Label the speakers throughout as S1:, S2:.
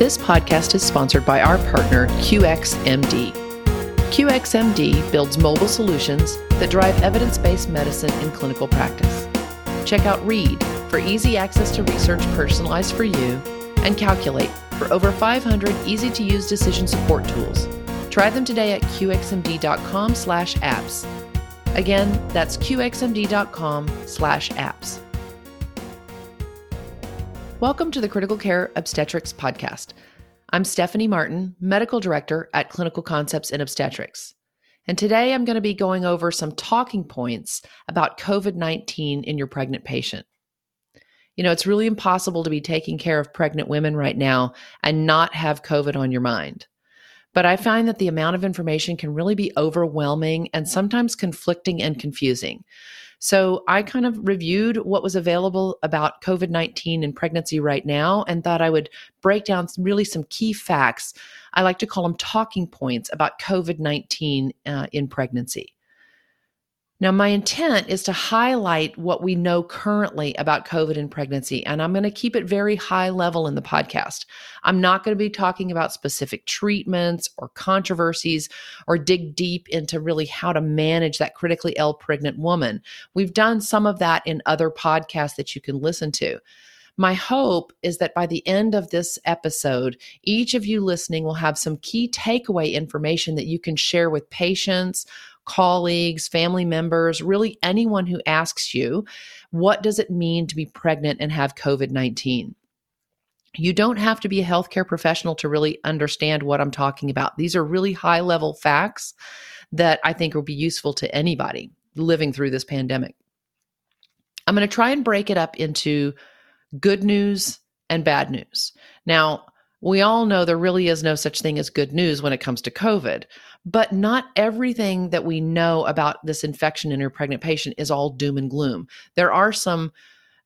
S1: This podcast is sponsored by our partner, QXMD. QXMD builds mobile solutions that drive evidence based medicine in clinical practice. Check out READ for easy access to research personalized for you, and Calculate for over 500 easy to use decision support tools. Try them today at qxmd.com slash apps. Again, that's qxmd.com slash apps. Welcome to the Critical Care Obstetrics Podcast. I'm Stephanie Martin, Medical Director at Clinical Concepts in Obstetrics. And today I'm going to be going over some talking points about COVID 19 in your pregnant patient. You know, it's really impossible to be taking care of pregnant women right now and not have COVID on your mind. But I find that the amount of information can really be overwhelming and sometimes conflicting and confusing. So I kind of reviewed what was available about COVID 19 and pregnancy right now and thought I would break down some, really some key facts. I like to call them talking points about COVID 19 uh, in pregnancy. Now, my intent is to highlight what we know currently about COVID and pregnancy, and I'm going to keep it very high level in the podcast. I'm not going to be talking about specific treatments or controversies or dig deep into really how to manage that critically ill pregnant woman. We've done some of that in other podcasts that you can listen to. My hope is that by the end of this episode, each of you listening will have some key takeaway information that you can share with patients colleagues, family members, really anyone who asks you, what does it mean to be pregnant and have COVID 19? You don't have to be a healthcare professional to really understand what I'm talking about. These are really high level facts that I think will be useful to anybody living through this pandemic. I'm going to try and break it up into good news and bad news. Now, we all know there really is no such thing as good news when it comes to COVID, but not everything that we know about this infection in your pregnant patient is all doom and gloom. There are some,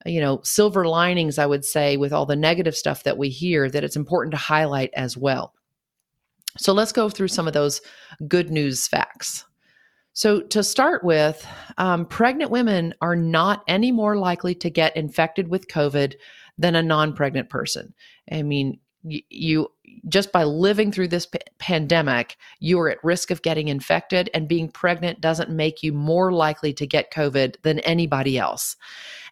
S1: you know, silver linings, I would say, with all the negative stuff that we hear that it's important to highlight as well. So let's go through some of those good news facts. So, to start with, um, pregnant women are not any more likely to get infected with COVID than a non pregnant person. I mean, you just by living through this p- pandemic, you are at risk of getting infected, and being pregnant doesn't make you more likely to get COVID than anybody else.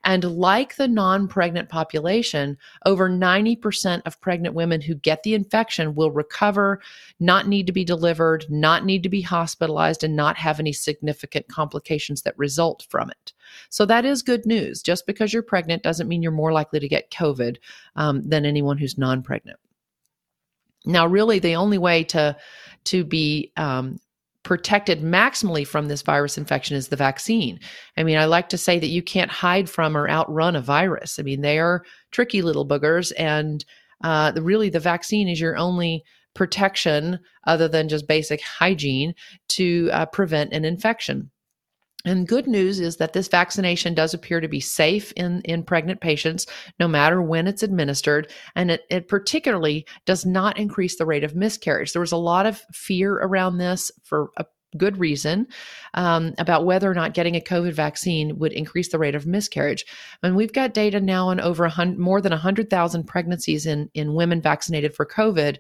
S1: And like the non pregnant population, over 90% of pregnant women who get the infection will recover, not need to be delivered, not need to be hospitalized, and not have any significant complications that result from it. So that is good news. Just because you're pregnant doesn't mean you're more likely to get COVID um, than anyone who's non pregnant. Now, really, the only way to to be um, protected maximally from this virus infection is the vaccine. I mean, I like to say that you can't hide from or outrun a virus. I mean, they are tricky little boogers, and uh, the, really, the vaccine is your only protection other than just basic hygiene to uh, prevent an infection. And good news is that this vaccination does appear to be safe in, in pregnant patients, no matter when it's administered. And it, it particularly does not increase the rate of miscarriage. There was a lot of fear around this for a good reason um, about whether or not getting a COVID vaccine would increase the rate of miscarriage. And we've got data now on over more than 100,000 pregnancies in, in women vaccinated for COVID,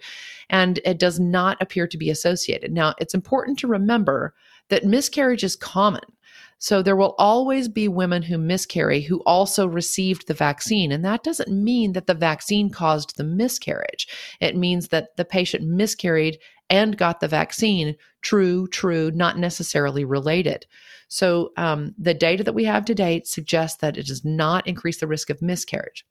S1: and it does not appear to be associated. Now, it's important to remember that miscarriage is common. So there will always be women who miscarry who also received the vaccine. And that doesn't mean that the vaccine caused the miscarriage. It means that the patient miscarried and got the vaccine. True, true, not necessarily related. So um, the data that we have to date suggests that it does not increase the risk of miscarriage.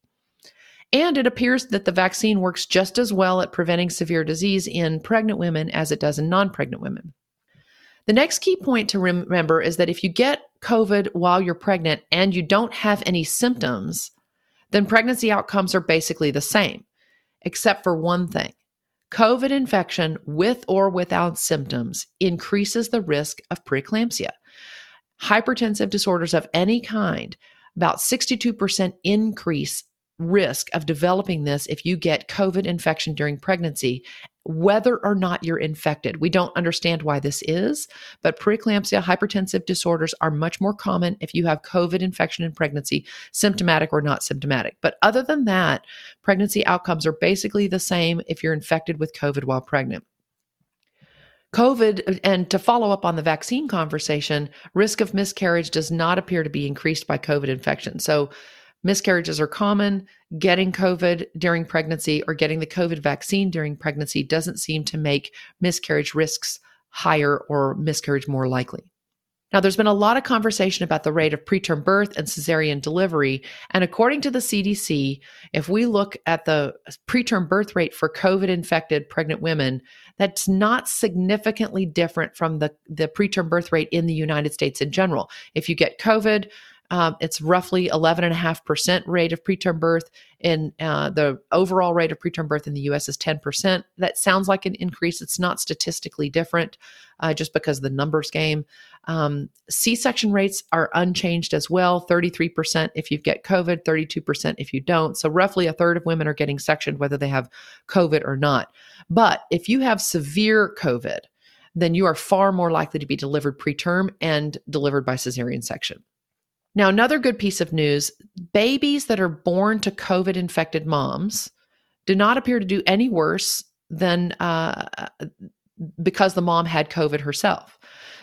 S1: And it appears that the vaccine works just as well at preventing severe disease in pregnant women as it does in non pregnant women. The next key point to remember is that if you get COVID while you're pregnant and you don't have any symptoms, then pregnancy outcomes are basically the same, except for one thing. COVID infection with or without symptoms increases the risk of preeclampsia. Hypertensive disorders of any kind, about 62% increase risk of developing this if you get COVID infection during pregnancy whether or not you're infected. We don't understand why this is, but preeclampsia, hypertensive disorders are much more common if you have COVID infection in pregnancy, symptomatic or not symptomatic. But other than that, pregnancy outcomes are basically the same if you're infected with COVID while pregnant. COVID, and to follow up on the vaccine conversation, risk of miscarriage does not appear to be increased by COVID infection. So, miscarriages are common. Getting COVID during pregnancy or getting the COVID vaccine during pregnancy doesn't seem to make miscarriage risks higher or miscarriage more likely. Now, there's been a lot of conversation about the rate of preterm birth and cesarean delivery. And according to the CDC, if we look at the preterm birth rate for COVID infected pregnant women, that's not significantly different from the, the preterm birth rate in the United States in general. If you get COVID, um, it's roughly 11.5% rate of preterm birth. And uh, the overall rate of preterm birth in the US is 10%. That sounds like an increase. It's not statistically different uh, just because the numbers game. Um, C section rates are unchanged as well 33% if you get COVID, 32% if you don't. So, roughly a third of women are getting sectioned whether they have COVID or not. But if you have severe COVID, then you are far more likely to be delivered preterm and delivered by cesarean section. Now, another good piece of news babies that are born to COVID infected moms do not appear to do any worse than uh, because the mom had COVID herself.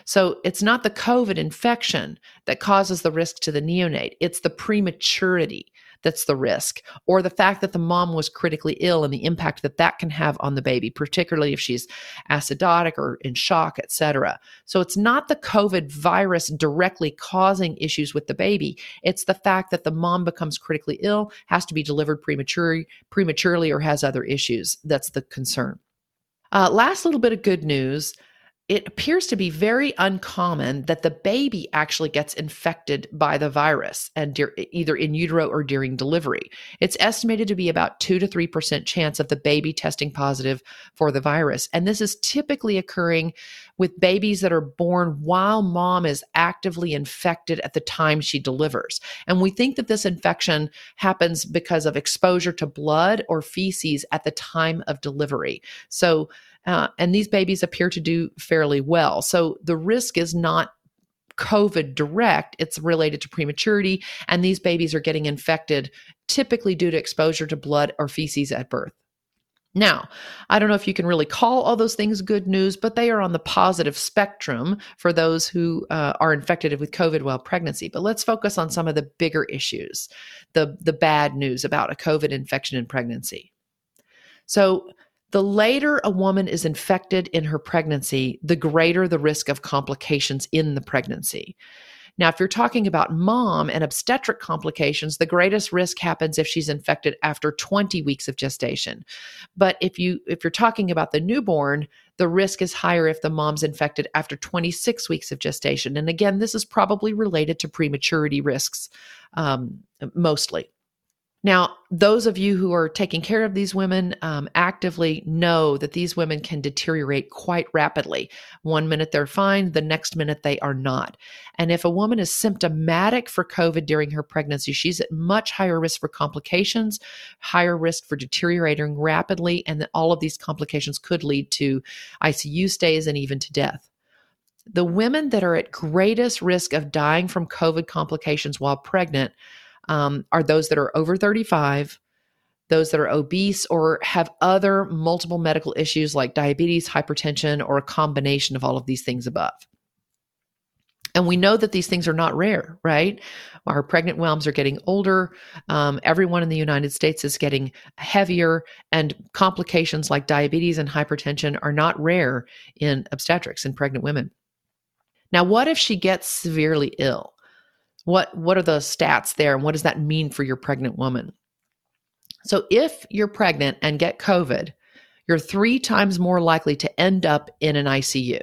S1: So it's not the COVID infection that causes the risk to the neonate, it's the prematurity that's the risk, or the fact that the mom was critically ill and the impact that that can have on the baby, particularly if she's acidotic or in shock, etc. So it's not the COVID virus directly causing issues with the baby. It's the fact that the mom becomes critically ill, has to be delivered prematurely, prematurely or has other issues. That's the concern. Uh, last little bit of good news it appears to be very uncommon that the baby actually gets infected by the virus and de- either in utero or during delivery. It's estimated to be about 2 to 3% chance of the baby testing positive for the virus. And this is typically occurring with babies that are born while mom is actively infected at the time she delivers. And we think that this infection happens because of exposure to blood or feces at the time of delivery. So uh, and these babies appear to do fairly well. So the risk is not COVID direct, it's related to prematurity. And these babies are getting infected typically due to exposure to blood or feces at birth. Now, I don't know if you can really call all those things good news, but they are on the positive spectrum for those who uh, are infected with COVID while pregnancy. But let's focus on some of the bigger issues, the the bad news about a COVID infection in pregnancy. So, the later a woman is infected in her pregnancy, the greater the risk of complications in the pregnancy. Now, if you're talking about mom and obstetric complications, the greatest risk happens if she's infected after 20 weeks of gestation. But if you if you're talking about the newborn, the risk is higher if the mom's infected after 26 weeks of gestation. And again, this is probably related to prematurity risks um, mostly. Now, those of you who are taking care of these women um, actively know that these women can deteriorate quite rapidly. One minute they're fine, the next minute they are not. And if a woman is symptomatic for COVID during her pregnancy, she's at much higher risk for complications, higher risk for deteriorating rapidly, and all of these complications could lead to ICU stays and even to death. The women that are at greatest risk of dying from COVID complications while pregnant um, are those that are over 35, those that are obese or have other multiple medical issues like diabetes, hypertension, or a combination of all of these things above. And we know that these things are not rare, right? Our pregnant moms are getting older. Um, everyone in the United States is getting heavier, and complications like diabetes and hypertension are not rare in obstetrics in pregnant women. Now, what if she gets severely ill? What what are the stats there and what does that mean for your pregnant woman? So if you're pregnant and get COVID, you're 3 times more likely to end up in an ICU.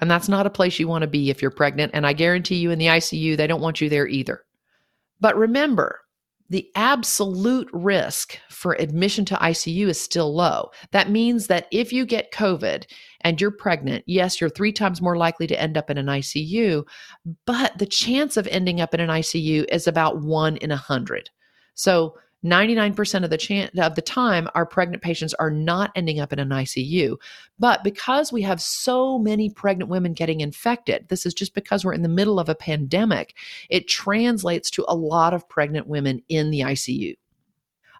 S1: And that's not a place you want to be if you're pregnant and I guarantee you in the ICU they don't want you there either. But remember, the absolute risk for admission to ICU is still low. That means that if you get COVID and you're pregnant, yes, you're three times more likely to end up in an ICU, but the chance of ending up in an ICU is about one in a hundred. So 99% of the chance of the time our pregnant patients are not ending up in an ICU. But because we have so many pregnant women getting infected, this is just because we're in the middle of a pandemic, it translates to a lot of pregnant women in the ICU.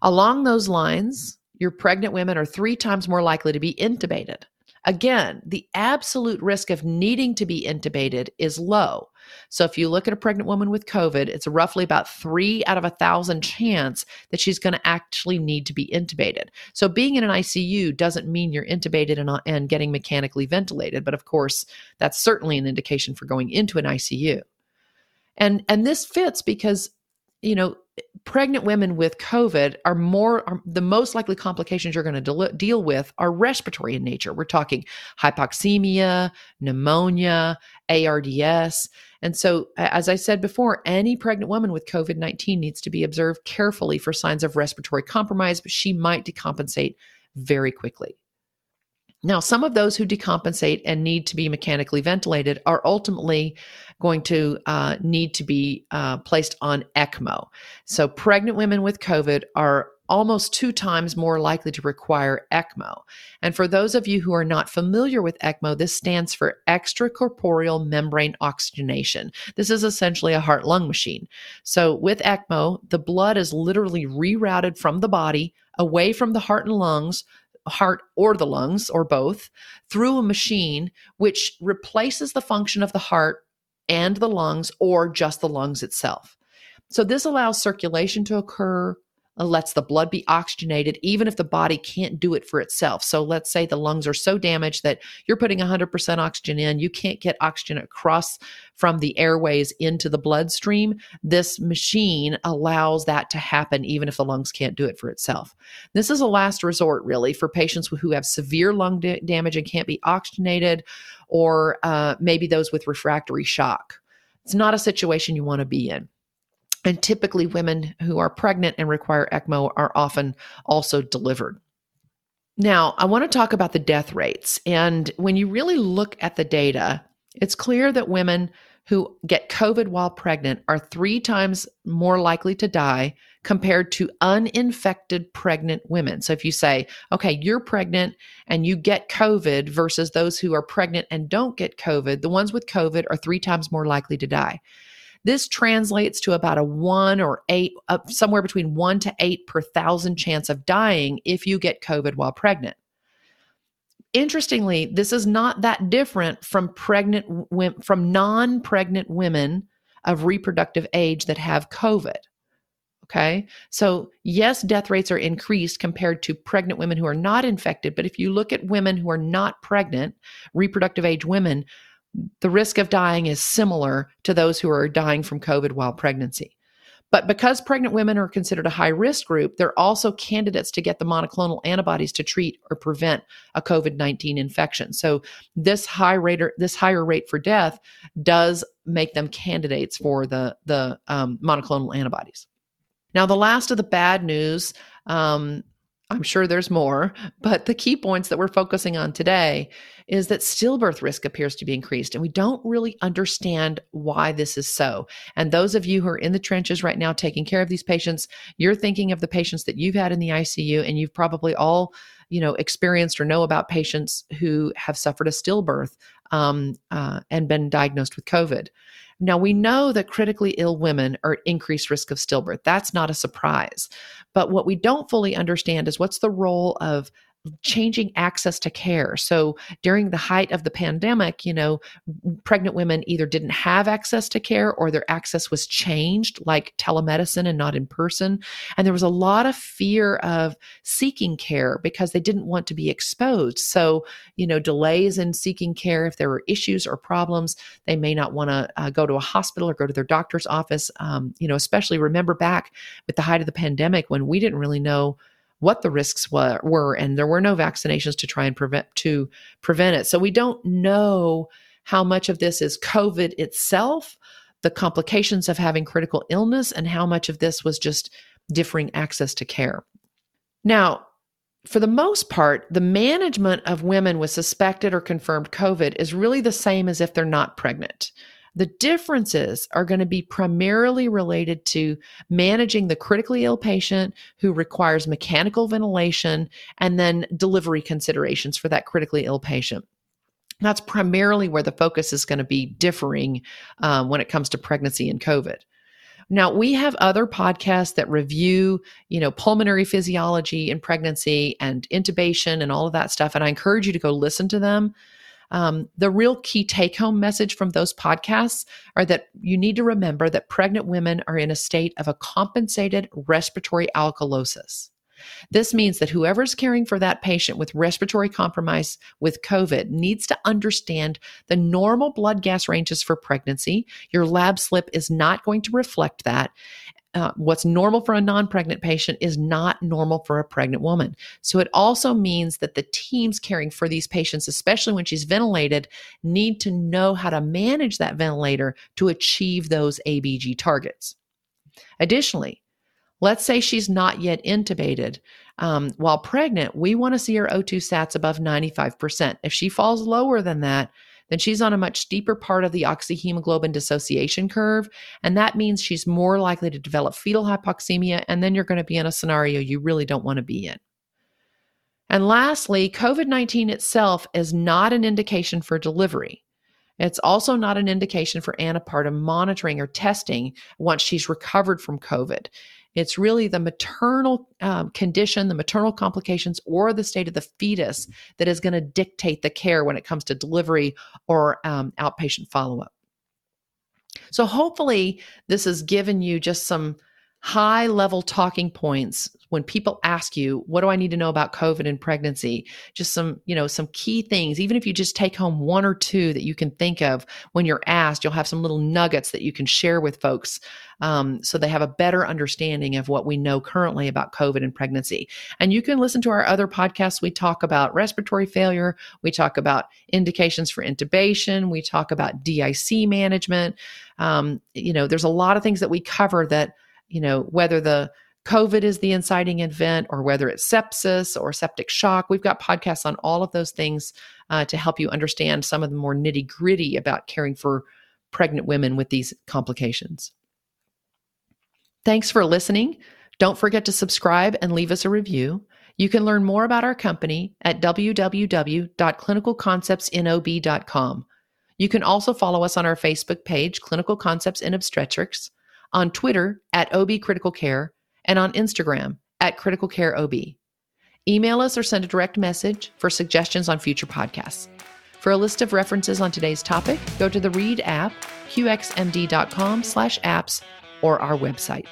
S1: Along those lines, your pregnant women are 3 times more likely to be intubated. Again, the absolute risk of needing to be intubated is low. So if you look at a pregnant woman with COVID, it's roughly about three out of a thousand chance that she's going to actually need to be intubated. So being in an ICU doesn't mean you're intubated and, and getting mechanically ventilated, but of course, that's certainly an indication for going into an ICU. And and this fits because you know pregnant women with COVID are more, are the most likely complications you're going to de- deal with are respiratory in nature. We're talking hypoxemia, pneumonia, ARDS. And so, as I said before, any pregnant woman with COVID 19 needs to be observed carefully for signs of respiratory compromise, but she might decompensate very quickly. Now, some of those who decompensate and need to be mechanically ventilated are ultimately going to uh, need to be uh, placed on ECMO. So, pregnant women with COVID are almost two times more likely to require ECMO. And for those of you who are not familiar with ECMO, this stands for extracorporeal membrane oxygenation. This is essentially a heart lung machine. So, with ECMO, the blood is literally rerouted from the body away from the heart and lungs heart or the lungs or both through a machine which replaces the function of the heart and the lungs or just the lungs itself. So this allows circulation to occur, lets the blood be oxygenated, even if the body can't do it for itself. So let's say the lungs are so damaged that you're putting 100% oxygen in, you can't get oxygen across from the airways into the bloodstream. This machine allows that to happen, even if the lungs can't do it for itself. This is a last resort, really, for patients who have severe lung da- damage and can't be oxygenated, or uh, maybe those with refractory shock. It's not a situation you want to be in. And typically, women who are pregnant and require ECMO are often also delivered. Now, I want to talk about the death rates. And when you really look at the data, it's clear that women who get COVID while pregnant are three times more likely to die compared to uninfected pregnant women. So if you say, okay, you're pregnant and you get COVID versus those who are pregnant and don't get COVID, the ones with COVID are three times more likely to die. This translates to about a one or eight, uh, somewhere between one to eight per thousand chance of dying if you get COVID while pregnant. Interestingly, this is not that different from pregnant from non-pregnant women of reproductive age that have COVID. Okay. So, yes, death rates are increased compared to pregnant women who are not infected. But if you look at women who are not pregnant, reproductive age women, the risk of dying is similar to those who are dying from COVID while pregnancy. But because pregnant women are considered a high risk group, they're also candidates to get the monoclonal antibodies to treat or prevent a COVID 19 infection. So this high rate or this higher rate for death does make them candidates for the, the um, monoclonal antibodies. Now, the last of the bad news um, I'm sure there's more, but the key points that we're focusing on today is that stillbirth risk appears to be increased, and we don't really understand why this is so. And those of you who are in the trenches right now taking care of these patients, you're thinking of the patients that you've had in the ICU, and you've probably all, you know, experienced or know about patients who have suffered a stillbirth um, uh, and been diagnosed with COVID. Now, we know that critically ill women are at increased risk of stillbirth. That's not a surprise. But what we don't fully understand is what's the role of changing access to care. So during the height of the pandemic, you know, pregnant women either didn't have access to care or their access was changed, like telemedicine and not in person. And there was a lot of fear of seeking care because they didn't want to be exposed. So, you know, delays in seeking care, if there were issues or problems, they may not want to uh, go to a hospital or go to their doctor's office. Um, you know, especially remember back at the height of the pandemic when we didn't really know what the risks were, were and there were no vaccinations to try and prevent to prevent it. So we don't know how much of this is COVID itself, the complications of having critical illness, and how much of this was just differing access to care. Now, for the most part, the management of women with suspected or confirmed COVID is really the same as if they're not pregnant. The differences are going to be primarily related to managing the critically ill patient who requires mechanical ventilation and then delivery considerations for that critically ill patient. That's primarily where the focus is going to be differing um, when it comes to pregnancy and COVID. Now, we have other podcasts that review, you know, pulmonary physiology in pregnancy and intubation and all of that stuff. And I encourage you to go listen to them. Um, the real key take home message from those podcasts are that you need to remember that pregnant women are in a state of a compensated respiratory alkalosis. This means that whoever's caring for that patient with respiratory compromise with COVID needs to understand the normal blood gas ranges for pregnancy. Your lab slip is not going to reflect that. Uh, what's normal for a non pregnant patient is not normal for a pregnant woman. So it also means that the teams caring for these patients, especially when she's ventilated, need to know how to manage that ventilator to achieve those ABG targets. Additionally, Let's say she's not yet intubated. Um, while pregnant, we want to see her O2 sats above 95%. If she falls lower than that, then she's on a much steeper part of the oxyhemoglobin dissociation curve. And that means she's more likely to develop fetal hypoxemia. And then you're going to be in a scenario you really don't want to be in. And lastly, COVID 19 itself is not an indication for delivery. It's also not an indication for antepartum monitoring or testing once she's recovered from COVID. It's really the maternal um, condition, the maternal complications, or the state of the fetus that is going to dictate the care when it comes to delivery or um, outpatient follow up. So, hopefully, this has given you just some high level talking points when people ask you what do i need to know about covid and pregnancy? Just some you know some key things. Even if you just take home one or two that you can think of when you're asked you'll have some little nuggets that you can share with folks um, so they have a better understanding of what we know currently about covid and pregnancy. And you can listen to our other podcasts. We talk about respiratory failure. We talk about indications for intubation. We talk about dic management. Um, you know there's a lot of things that we cover that you know, whether the COVID is the inciting event or whether it's sepsis or septic shock. We've got podcasts on all of those things uh, to help you understand some of the more nitty gritty about caring for pregnant women with these complications. Thanks for listening. Don't forget to subscribe and leave us a review. You can learn more about our company at www.clinicalconceptsinob.com. You can also follow us on our Facebook page, Clinical Concepts in Obstetrics, on Twitter at OB Critical Care, and on Instagram at Critical Care OB. Email us or send a direct message for suggestions on future podcasts. For a list of references on today's topic, go to the Read app, qxmd.com slash apps, or our website.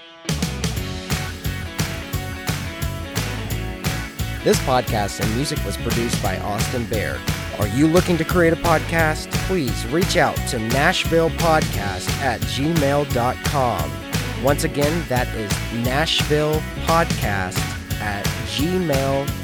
S2: This podcast and music was produced by Austin Baird. Are you looking to create a podcast? Please reach out to NashvillePodcast at gmail.com. Once again, that is Nashville Podcast at gmail.com.